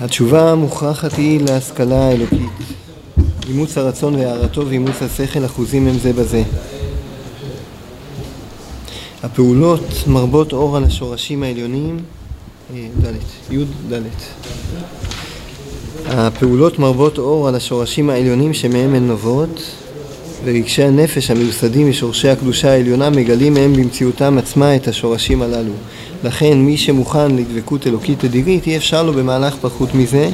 התשובה המוכרחת היא להשכלה האלוקית. אימוץ הרצון והערתו ואימוץ השכל אחוזים הם זה בזה. הפעולות מרבות אור על השורשים העליונים, ד', י' ד'. הפעולות מרבות אור על השורשים העליונים שמהם הן נובעות ורגשי הנפש המיוסדים משורשי הקדושה העליונה מגלים מהם במציאותם עצמה את השורשים הללו. לכן מי שמוכן לדבקות אלוקית אדירית אי אפשר לו במהלך פחות מזה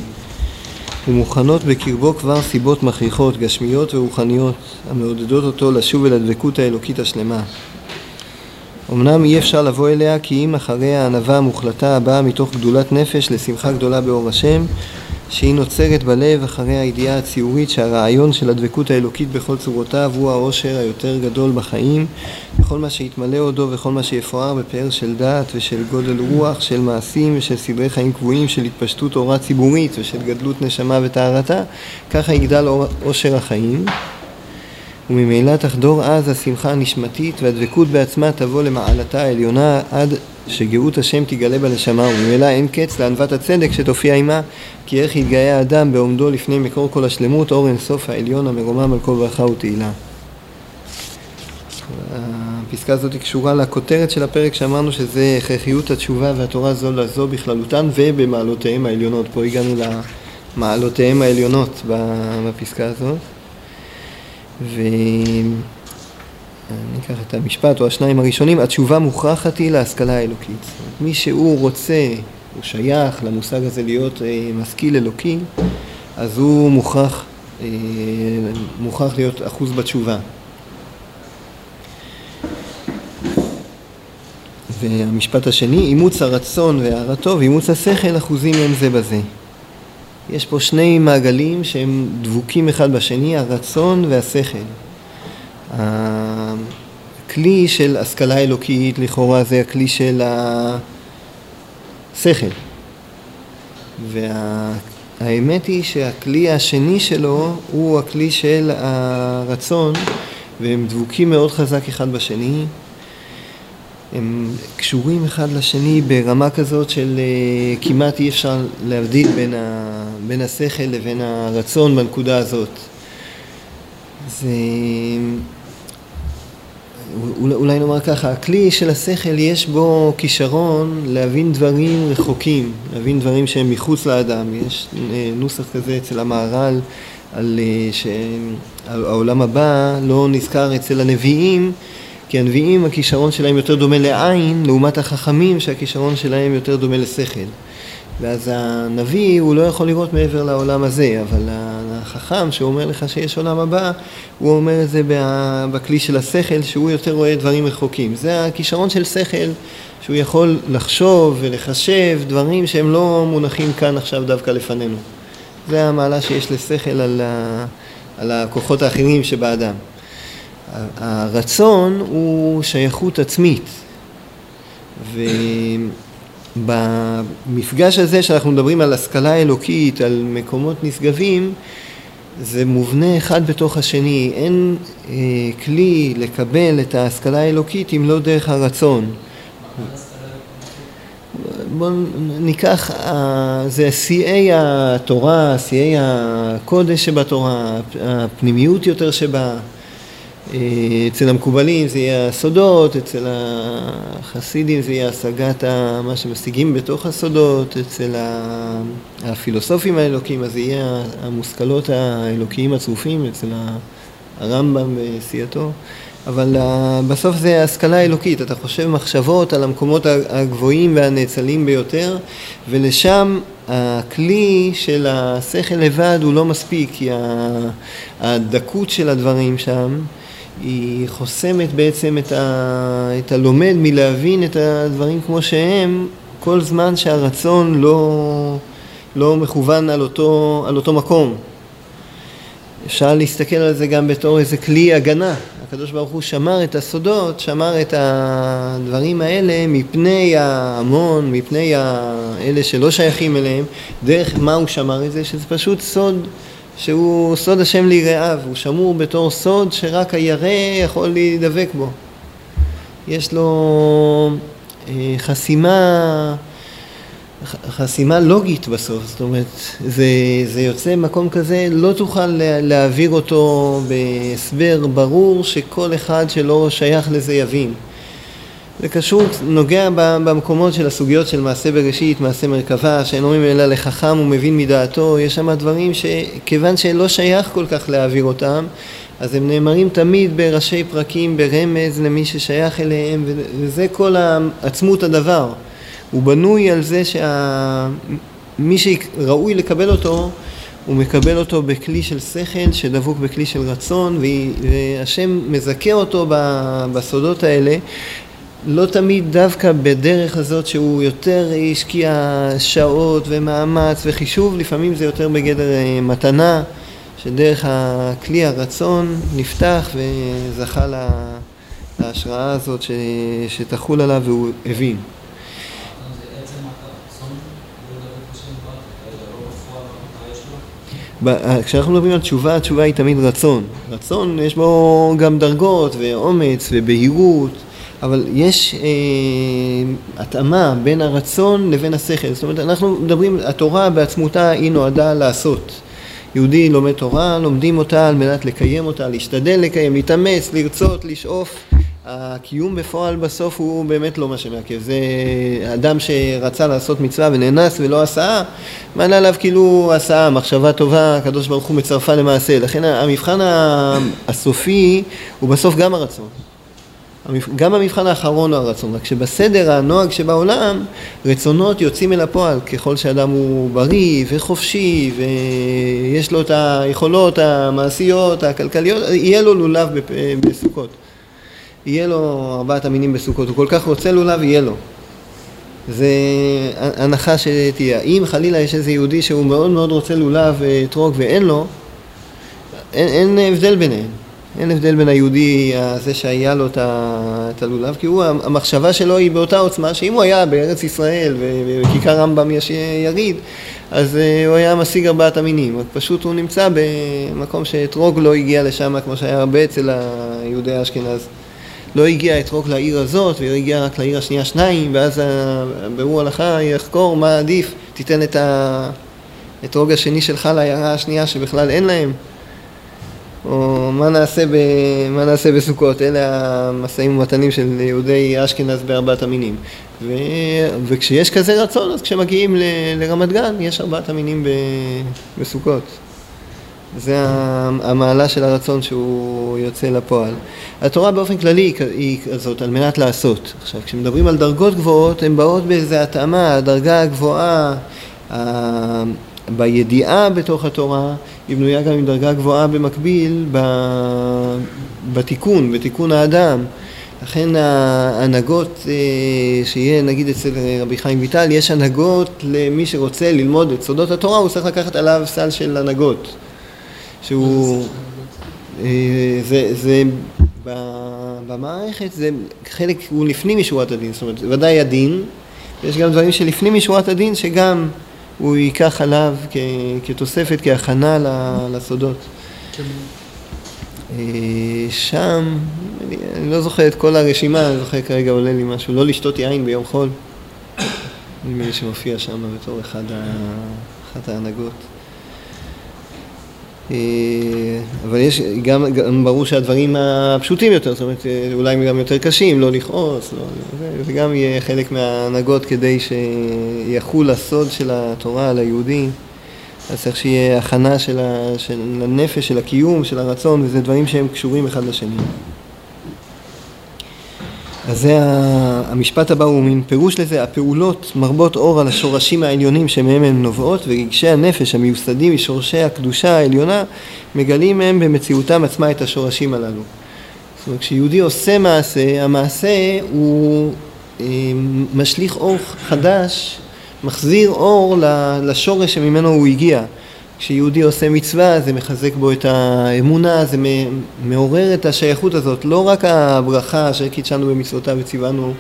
ומוכנות בקרבו כבר סיבות מכריחות גשמיות ורוחניות המעודדות אותו לשוב אל הדבקות האלוקית השלמה. אמנם אי אפשר לבוא אליה כי אם אחרי הענווה המוחלטה הבאה מתוך גדולת נפש לשמחה גדולה באור השם שהיא נוצרת בלב אחרי הידיעה הציורית שהרעיון של הדבקות האלוקית בכל צורותיו הוא העושר היותר גדול בחיים. וכל מה שיתמלא עודו וכל מה שיפואר בפאר של דעת ושל גודל רוח, של מעשים ושל סדרי חיים קבועים, של התפשטות אורה ציבורית ושל גדלות נשמה וטהרתה, ככה יגדל עושר החיים וממילא תחדור אז השמחה הנשמתית והדבקות בעצמה תבוא למעלתה העליונה עד שגאות השם תגלה בנשמה וממילא אין קץ לענוות הצדק שתופיע עמה כי איך יתגאה האדם בעומדו לפני מקור כל השלמות אור אין סוף העליון המרומם על כל ברכה ותהילה. הפסקה הזאת קשורה לכותרת של הפרק שאמרנו שזה הכרחיות התשובה והתורה זו לזו בכללותן ובמעלותיהם העליונות. פה הגענו למעלותיהם העליונות בפסקה הזאת ואני אקח את המשפט או השניים הראשונים, התשובה מוכרחת היא להשכלה האלוקית. מי שהוא רוצה, הוא שייך למושג הזה להיות אה, משכיל אלוקי, אז הוא מוכרח, אה, מוכרח להיות אחוז בתשובה. והמשפט השני, אימוץ הרצון והערתו ואימוץ השכל אחוזים הם זה בזה. יש פה שני מעגלים שהם דבוקים אחד בשני, הרצון והשכל. הכלי של השכלה אלוקית לכאורה זה הכלי של השכל. והאמת היא שהכלי השני שלו הוא הכלי של הרצון והם דבוקים מאוד חזק אחד בשני. הם קשורים אחד לשני ברמה כזאת של uh, כמעט אי אפשר להבדיל בין, ה, בין השכל לבין הרצון בנקודה הזאת. זה... אולי, נאמר ככה, הכלי של השכל יש בו כישרון להבין דברים רחוקים, להבין דברים שהם מחוץ לאדם. יש אה, נוסח כזה אצל המהר"ל על אה, שהעולם הבא לא נזכר אצל הנביאים כי הנביאים הכישרון שלהם יותר דומה לעין לעומת החכמים שהכישרון שלהם יותר דומה לשכל ואז הנביא הוא לא יכול לראות מעבר לעולם הזה אבל החכם שאומר לך שיש עולם הבא הוא אומר את זה בכלי של השכל שהוא יותר רואה דברים רחוקים. זה הכישרון של שכל שהוא יכול לחשוב ולחשב דברים שהם לא מונחים כאן עכשיו דווקא לפנינו. זה המעלה שיש לשכל על, על הכוחות האחרים שבאדם. הרצון הוא שייכות עצמית ובמפגש הזה שאנחנו מדברים על השכלה אלוקית, על מקומות נשגבים זה מובנה אחד בתוך השני, אין אה, כלי לקבל את ההשכלה האלוקית אם לא דרך הרצון. בואו ניקח, אה, זה שיאי התורה, שיאי הקודש שבתורה, הפנימיות יותר שבה. אה, אצל המקובלים זה יהיה הסודות, אצל החסידים זה יהיה השגת מה שמשיגים בתוך הסודות, אצל הפילוסופים האלוקים אז זה יהיה המושכלות האלוקיים הצרופים, אצל הרמב"ם וסיעתו, אבל בסוף זה השכלה אלוקית, אתה חושב מחשבות על המקומות הגבוהים והנאצלים ביותר ולשם הכלי של השכל לבד הוא לא מספיק כי הדקות של הדברים שם היא חוסמת בעצם את, ה, את הלומד מלהבין את הדברים כמו שהם כל זמן שהרצון לא, לא מכוון על אותו, על אותו מקום. אפשר להסתכל על זה גם בתור איזה כלי הגנה. הקדוש ברוך הוא שמר את הסודות, שמר את הדברים האלה מפני ההמון, מפני אלה שלא שייכים אליהם. דרך מה הוא שמר את זה? שזה פשוט סוד שהוא סוד השם ליראיו, הוא שמור בתור סוד שרק הירא יכול להידבק בו. יש לו אה, חסימה, חסימה לוגית בסוף, זאת אומרת, זה, זה יוצא מקום כזה, לא תוכל להעביר אותו בהסבר ברור שכל אחד שלא שייך לזה יבין. זה קשור, נוגע במקומות של הסוגיות של מעשה בראשית, מעשה מרכבה, שאין אומרים אלא לחכם ומבין מדעתו, יש שם דברים שכיוון שלא שייך כל כך להעביר אותם, אז הם נאמרים תמיד בראשי פרקים, ברמז למי ששייך אליהם, וזה כל עצמות הדבר. הוא בנוי על זה שמי שראוי לקבל אותו, הוא מקבל אותו בכלי של שכל שדבוק בכלי של רצון והשם מזכה אותו בסודות האלה לא תמיד דווקא בדרך הזאת שהוא יותר השקיע שעות ומאמץ וחישוב, לפעמים זה יותר בגדר אה, מתנה, שדרך הכלי הרצון נפתח וזכה להשראה הזאת ש, שתחול עליו והוא הבין. אה, כשאנחנו מדברים על תשובה, התשובה היא תמיד רצון. רצון, יש בו גם דרגות ואומץ ובהירות. אבל יש אה, התאמה בין הרצון לבין השכל. זאת אומרת, אנחנו מדברים, התורה בעצמותה היא נועדה לעשות. יהודי לומד תורה, לומדים אותה על מנת לקיים אותה, להשתדל לקיים, להתאמץ, לרצות, לשאוף. הקיום בפועל בסוף הוא באמת לא מה שמעכב. זה אדם שרצה לעשות מצווה ונאנס ולא עשה, מעלה עליו כאילו עשה, מחשבה טובה, הקדוש ברוך הוא מצרפה למעשה. לכן המבחן הסופי הוא בסוף גם הרצון. גם המבחן האחרון הוא הרצון, רק שבסדר הנוהג שבעולם רצונות יוצאים אל הפועל ככל שאדם הוא בריא וחופשי ויש לו את היכולות המעשיות, הכלכליות, יהיה לו לולב בסוכות. יהיה לו ארבעת המינים בסוכות, הוא כל כך רוצה לולב, יהיה לו. זה הנחה שתהיה. אם חלילה יש איזה יהודי שהוא מאוד מאוד רוצה לולב ואתרוג ואין לו, אין, אין הבדל ביניהם. אין הבדל בין היהודי הזה שהיה לו את הלולב, כי הוא, המחשבה שלו היא באותה עוצמה, שאם הוא היה בארץ ישראל ובכיכר רמב"ם יש יריד, אז אה, הוא היה משיג ארבעת המינים, פשוט הוא נמצא במקום שאתרוג לא הגיע לשם, כמו שהיה הרבה אצל היהודי האשכנז. לא הגיע אתרוג לעיר הזאת, והוא הגיע רק לעיר השנייה שניים, ואז הבירור הלכה יחקור מה עדיף, תיתן את האתרוג השני שלך לעיירה השנייה שבכלל אין להם. או מה נעשה, ב, מה נעשה בסוכות, אלה המשאים ומתנים של יהודי אשכנז בארבעת המינים. ו, וכשיש כזה רצון, אז כשמגיעים ל, לרמת גן, יש ארבעת המינים ב, בסוכות. זה המעלה של הרצון שהוא יוצא לפועל. התורה באופן כללי היא כזאת על מנת לעשות. עכשיו, כשמדברים על דרגות גבוהות, הן באות באיזו התאמה, הדרגה הגבוהה, בידיעה בתוך התורה, היא בנויה גם עם דרגה גבוהה במקביל בתיקון, בתיקון האדם. לכן ההנהגות אה, שיהיה נגיד אצל רבי חיים ויטל, יש הנהגות למי שרוצה ללמוד את סודות התורה, הוא צריך לקחת עליו סל של הנהגות. שהוא... אה, זה, זה במערכת, זה חלק, הוא לפנים משורת הדין, זאת אומרת, ודאי הדין, יש גם דברים שלפנים משורת הדין שגם הוא ייקח עליו כ, כתוספת, כהכנה לסודות. אה, שם, אני, אני לא זוכר את כל הרשימה, אני זוכר כרגע עולה לי משהו, לא לשתות יין ביום חול. נדמה לי שמופיע שם בתור אחד אחת ההנהגות. אה, אבל יש, גם, גם ברור שהדברים הפשוטים יותר, זאת אומרת, אה, אולי גם יותר קשים, לא לכעוס, לא, זה, גם יהיה חלק מההנהגות כדי שיחול הסוד של התורה על היהודי. אז צריך שיהיה הכנה של, ה, של הנפש, של הקיום, של הרצון, וזה דברים שהם קשורים אחד לשני. אז זה המשפט הבא הוא מין פירוש לזה, הפעולות מרבות אור על השורשים העליונים שמהם הן נובעות ורגשי הנפש המיוסדים משורשי הקדושה העליונה מגלים מהם במציאותם עצמה את השורשים הללו. זאת אומרת כשיהודי עושה מעשה, המעשה הוא אה, משליך אור חדש, מחזיר אור לשורש שממנו הוא הגיע. כשיהודי עושה מצווה זה מחזק בו את האמונה, זה מעורר את השייכות הזאת, לא רק הברכה שקידשנו במצוותיו וציוונו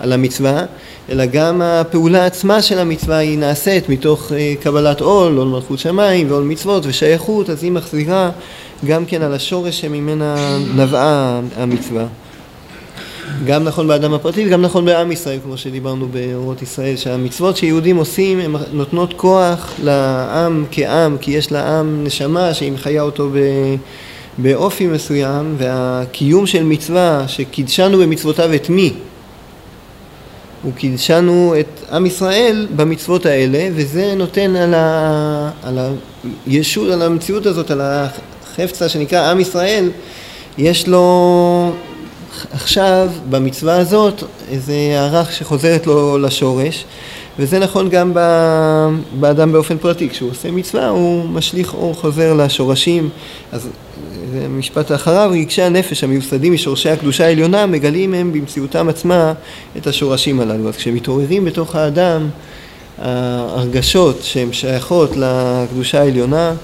על המצווה, אלא גם הפעולה עצמה של המצווה היא נעשית מתוך אה, קבלת עול, עול מלכות שמיים ועול מצוות ושייכות, אז היא מחזירה גם כן על השורש שממנה נבעה המצווה. גם נכון באדם הפרטי וגם נכון בעם ישראל, כמו שדיברנו באורות ישראל, שהמצוות שיהודים עושים הן נותנות כוח לעם כעם, כי יש לעם נשמה שהיא מחיה אותו ב... באופי מסוים, והקיום של מצווה שקידשנו במצוותיו את מי? הוא קידשנו את עם ישראל במצוות האלה, וזה נותן על, ה... על הישות, על המציאות הזאת, על החפצה שנקרא עם ישראל, יש לו עכשיו במצווה הזאת איזה הערה שחוזרת לו לשורש וזה נכון גם באדם באופן פרטי, כשהוא עושה מצווה הוא משליך אור חוזר לשורשים. אז משפט אחריו, רגשי הנפש המיוסדים משורשי הקדושה העליונה מגלים הם במציאותם עצמה את השורשים הללו. אז כשמתעוררים בתוך האדם ההרגשות שהן שייכות לקדושה העליונה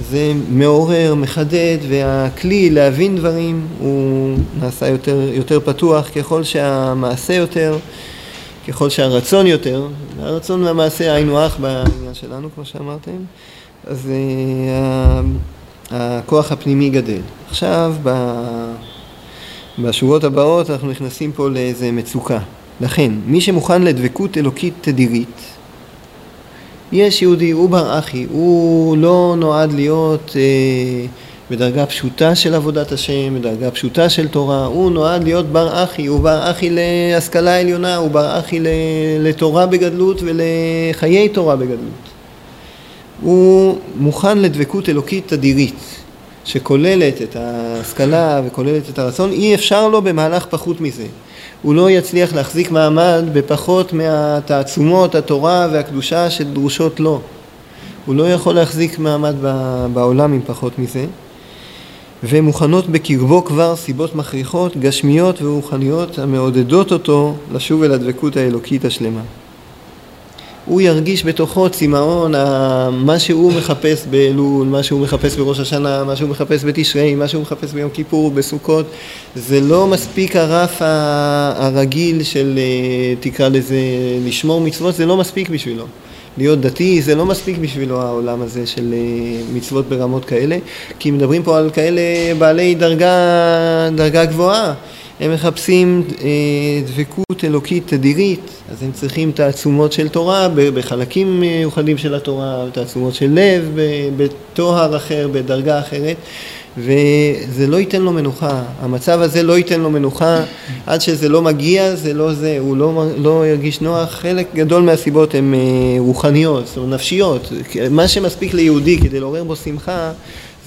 זה מעורר, מחדד, והכלי להבין דברים הוא נעשה יותר, יותר פתוח ככל שהמעשה יותר, ככל שהרצון יותר, הרצון והמעשה היינו אח בעניין שלנו כמו שאמרתם, אז uh, הכוח הפנימי גדל. עכשיו בשורות הבאות אנחנו נכנסים פה לאיזה מצוקה. לכן, מי שמוכן לדבקות אלוקית תדירית יש יהודי, הוא בר אחי, הוא לא נועד להיות אה, בדרגה פשוטה של עבודת השם, בדרגה פשוטה של תורה, הוא נועד להיות בר אחי, הוא בר אחי להשכלה עליונה, הוא בר אחי לתורה בגדלות ולחיי תורה בגדלות. הוא מוכן לדבקות אלוקית תדירית, שכוללת את ההשכלה וכוללת את הרצון, אי אפשר לו במהלך פחות מזה. הוא לא יצליח להחזיק מעמד בפחות מהתעצומות, התורה והקדושה שדרושות לו. הוא לא יכול להחזיק מעמד בעולם עם פחות מזה. ומוכנות בקרבו כבר סיבות מכריחות, גשמיות ורוחניות המעודדות אותו לשוב אל הדבקות האלוקית השלמה. הוא ירגיש בתוכו צמאון, מה שהוא מחפש באלול, מה שהוא מחפש בראש השנה, מה שהוא מחפש בתשרי, מה שהוא מחפש ביום כיפור, בסוכות, זה לא מספיק הרף הרגיל של, אה, תקרא לזה, לשמור מצוות, זה לא מספיק בשבילו. להיות דתי זה לא מספיק בשבילו העולם הזה של אה, מצוות ברמות כאלה, כי מדברים פה על כאלה בעלי דרגה, דרגה גבוהה. הם מחפשים אה, דבקות אלוקית תדירית, אז הם צריכים תעצומות של תורה בחלקים מיוחדים של התורה, תעצומות של לב, בתואר אחר, בדרגה אחרת, וזה לא ייתן לו מנוחה, המצב הזה לא ייתן לו מנוחה, עד שזה לא מגיע זה לא זה, הוא לא, לא ירגיש נוח, חלק גדול מהסיבות הן אה, רוחניות, זאת אומרת נפשיות, מה שמספיק ליהודי כדי לעורר בו שמחה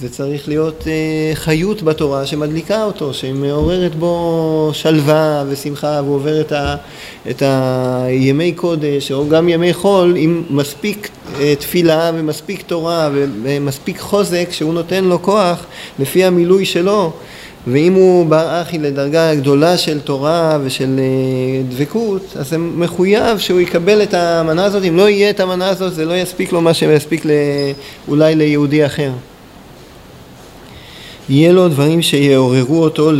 זה צריך להיות אה, חיות בתורה שמדליקה אותו, שמעוררת בו שלווה ושמחה והוא עובר את, ה, את הימי קודש או גם ימי חול עם מספיק אה, תפילה ומספיק תורה ומספיק חוזק שהוא נותן לו כוח לפי המילוי שלו ואם הוא בר אחי לדרגה גדולה של תורה ושל אה, דבקות, אז זה מחויב שהוא יקבל את המנה הזאת. אם לא יהיה את המנה הזאת, זה לא יספיק לו מה שיספיק אולי ליהודי אחר. יהיה לו דברים שיעוררו אותו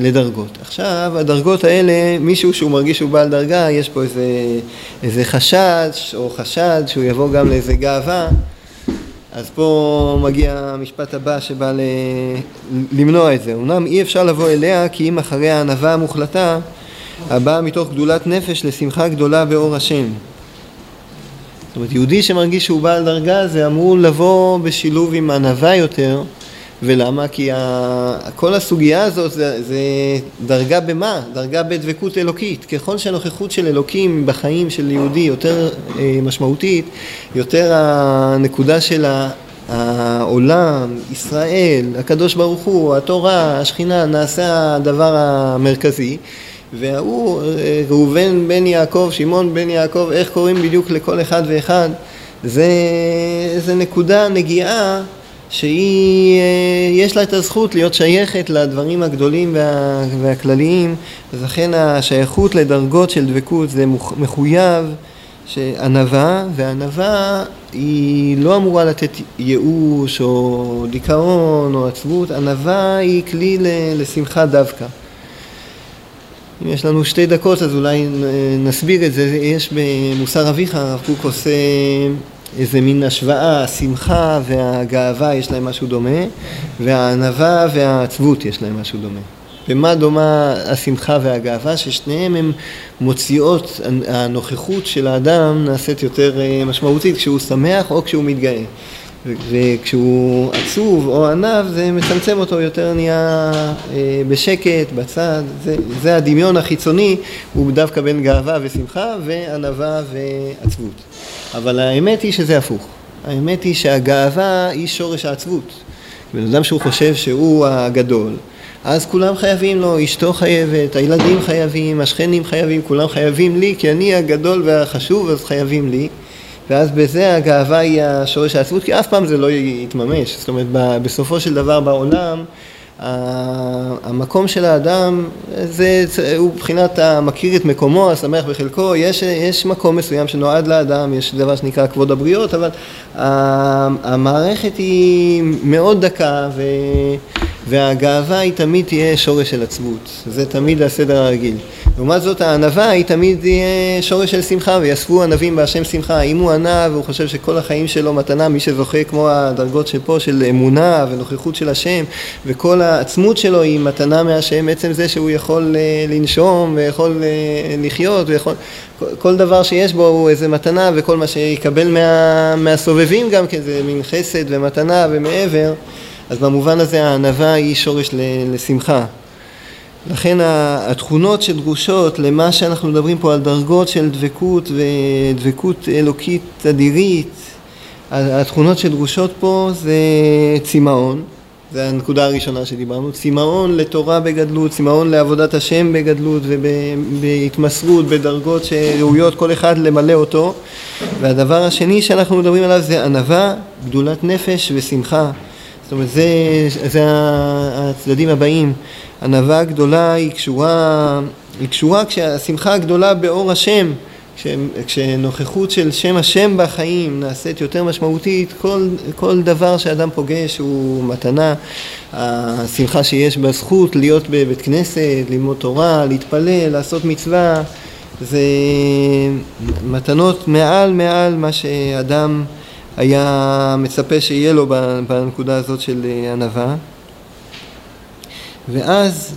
לדרגות. עכשיו, הדרגות האלה, מישהו שהוא מרגיש שהוא בעל דרגה, יש פה איזה, איזה חשד או חשד שהוא יבוא גם לאיזה גאווה, אז פה מגיע המשפט הבא שבא ל... למנוע את זה. אמנם אי אפשר לבוא אליה כי אם אחרי הענווה המוחלטה הבאה מתוך גדולת נפש לשמחה גדולה באור השם. זאת אומרת, יהודי שמרגיש שהוא בעל דרגה זה אמור לבוא בשילוב עם ענווה יותר ולמה? כי ה... כל הסוגיה הזאת זה, זה דרגה במה? דרגה בדבקות אלוקית. ככל שהנוכחות של אלוקים בחיים של יהודי יותר אה, משמעותית, יותר הנקודה של העולם, ישראל, הקדוש ברוך הוא, התורה, השכינה, נעשה הדבר המרכזי. וההוא, אה, ראובן בן יעקב, שמעון בן יעקב, איך קוראים בדיוק לכל אחד ואחד, זה, זה נקודה, נגיעה שהיא, אה, יש לה את הזכות להיות שייכת לדברים הגדולים וה, והכלליים, אז לכן השייכות לדרגות של דבקות זה מחויב ענווה, וענווה היא לא אמורה לתת ייאוש או דיכאון או עצבות, ענווה היא כלי לשמחה דווקא. אם יש לנו שתי דקות אז אולי נסביר את זה, יש במוסר אביך, הרב קוק עושה איזה מין השוואה, השמחה והגאווה יש להם משהו דומה, והענווה והעצבות יש להם משהו דומה. במה דומה השמחה והגאווה? ששניהם הם מוציאות, הנוכחות של האדם נעשית יותר אה, משמעותית כשהוא שמח או כשהוא מתגאה. וכשהוא עצוב או ענב זה מצמצם אותו, יותר נהיה אה, בשקט, בצד, זה, זה הדמיון החיצוני, הוא דווקא בין גאווה ושמחה וענווה ועצבות. אבל האמת היא שזה הפוך, האמת היא שהגאווה היא שורש העצבות. בן אדם שהוא חושב שהוא הגדול, אז כולם חייבים לו, אשתו חייבת, הילדים חייבים, השכנים חייבים, כולם חייבים לי כי אני הגדול והחשוב אז חייבים לי ואז בזה הגאווה היא השורש העצבות, כי אף פעם זה לא יתממש. זאת אומרת, בסופו של דבר בעולם, המקום של האדם, זה, הוא מבחינת המכיר את מקומו, השמח בחלקו, יש, יש מקום מסוים שנועד לאדם, יש דבר שנקרא כבוד הבריות, אבל המערכת היא מאוד דקה ו, והגאווה היא תמיד תהיה שורש של עצבות, זה תמיד הסדר הרגיל. לעומת זאת הענווה היא תמיד יהיה שורש של שמחה ויאספו ענבים בהשם שמחה. אם הוא ענב והוא חושב שכל החיים שלו מתנה מי שזוכה כמו הדרגות שפה של אמונה ונוכחות של השם וכל העצמות שלו היא מתנה מהשם עצם זה שהוא יכול אה, לנשום ויכול אה, לחיות ויכול כל דבר שיש בו הוא איזה מתנה וכל מה שיקבל מה, מהסובבים גם כן זה מין חסד ומתנה ומעבר אז במובן הזה הענווה היא שורש לשמחה. לכן התכונות שדרושות למה שאנחנו מדברים פה על דרגות של דבקות ודבקות אלוקית אדירית, התכונות שדרושות פה זה צמאון, זה הנקודה הראשונה שדיברנו, צמאון לתורה בגדלות, צמאון לעבודת השם בגדלות ובהתמסרות, בדרגות שראויות כל אחד למלא אותו. והדבר השני שאנחנו מדברים עליו זה ענווה, גדולת נפש ושמחה זאת אומרת זה, זה הצדדים הבאים ענווה גדולה היא קשורה, היא קשורה כשהשמחה הגדולה באור השם, כש, כשנוכחות של שם השם בחיים נעשית יותר משמעותית, כל, כל דבר שאדם פוגש הוא מתנה. השמחה שיש בזכות להיות בבית כנסת, ללמוד תורה, להתפלל, לעשות מצווה, זה מתנות מעל מעל מה שאדם היה מצפה שיהיה לו בנקודה הזאת של ענווה. ואז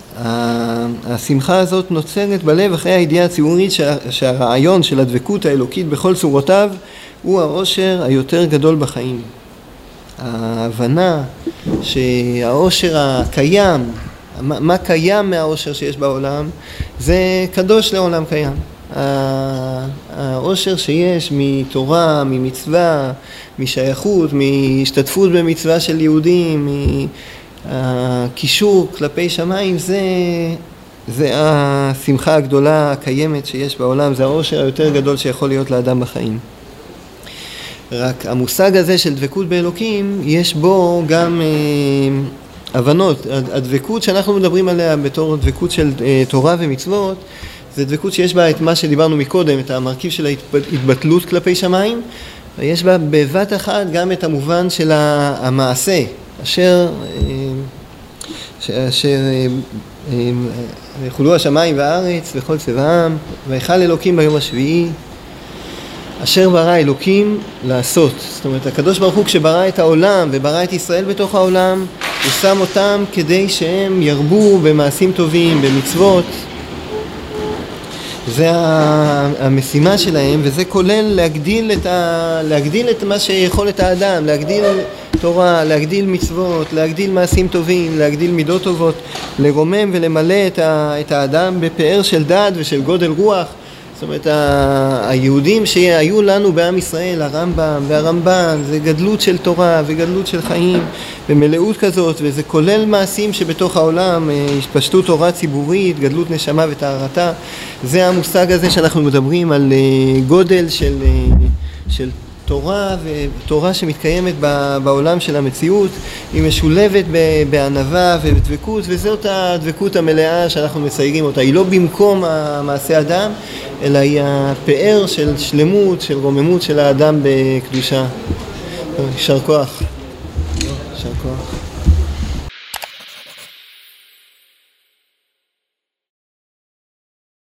השמחה הזאת נוצרת בלב אחרי הידיעה הציבורית שהרעיון של הדבקות האלוקית בכל צורותיו הוא העושר היותר גדול בחיים. ההבנה שהעושר הקיים, מה קיים מהעושר שיש בעולם, זה קדוש לעולם קיים. העושר שיש מתורה, ממצווה, משייכות, מהשתתפות במצווה של יהודים, הקישור כלפי שמיים זה, זה השמחה הגדולה הקיימת שיש בעולם, זה העושר היותר גדול שיכול להיות לאדם בחיים. רק המושג הזה של דבקות באלוקים, יש בו גם אה, הבנות. הדבקות שאנחנו מדברים עליה בתור דבקות של אה, תורה ומצוות, זה דבקות שיש בה את מה שדיברנו מקודם, את המרכיב של ההתבטלות כלפי שמיים, ויש בה בבת אחת גם את המובן של המעשה, אשר אה, אשר ויחולו אה, אה, השמיים והארץ וכל צבעם, ויכל אלוקים ביום השביעי, אשר ברא אלוקים לעשות. זאת אומרת, הקדוש ברוך הוא כשברא את העולם וברא את ישראל בתוך העולם, הוא שם אותם כדי שהם ירבו במעשים טובים, במצוות. זה המשימה שלהם, וזה כולל להגדיל את, ה... להגדיל את מה שיכול את האדם, להגדיל תורה, להגדיל מצוות, להגדיל מעשים טובים, להגדיל מידות טובות, לרומם ולמלא את, ה, את האדם בפאר של דעת ושל גודל רוח. זאת אומרת, היהודים שהיו לנו בעם ישראל, הרמב"ם והרמב"ן, זה גדלות של תורה וגדלות של חיים ומלאות כזאת, וזה כולל מעשים שבתוך העולם, אה, התפשטות תורה ציבורית, גדלות נשמה וטהרתה. זה המושג הזה שאנחנו מדברים על אה, גודל של, אה, של תורה ותורה שמתקיימת בעולם של המציאות היא משולבת בענווה ובדבקות וזאת הדבקות המלאה שאנחנו מציירים אותה. היא לא במקום המעשה אדם אלא היא הפאר של שלמות, של רוממות של האדם בקדושה. יישר כוח. יישר כוח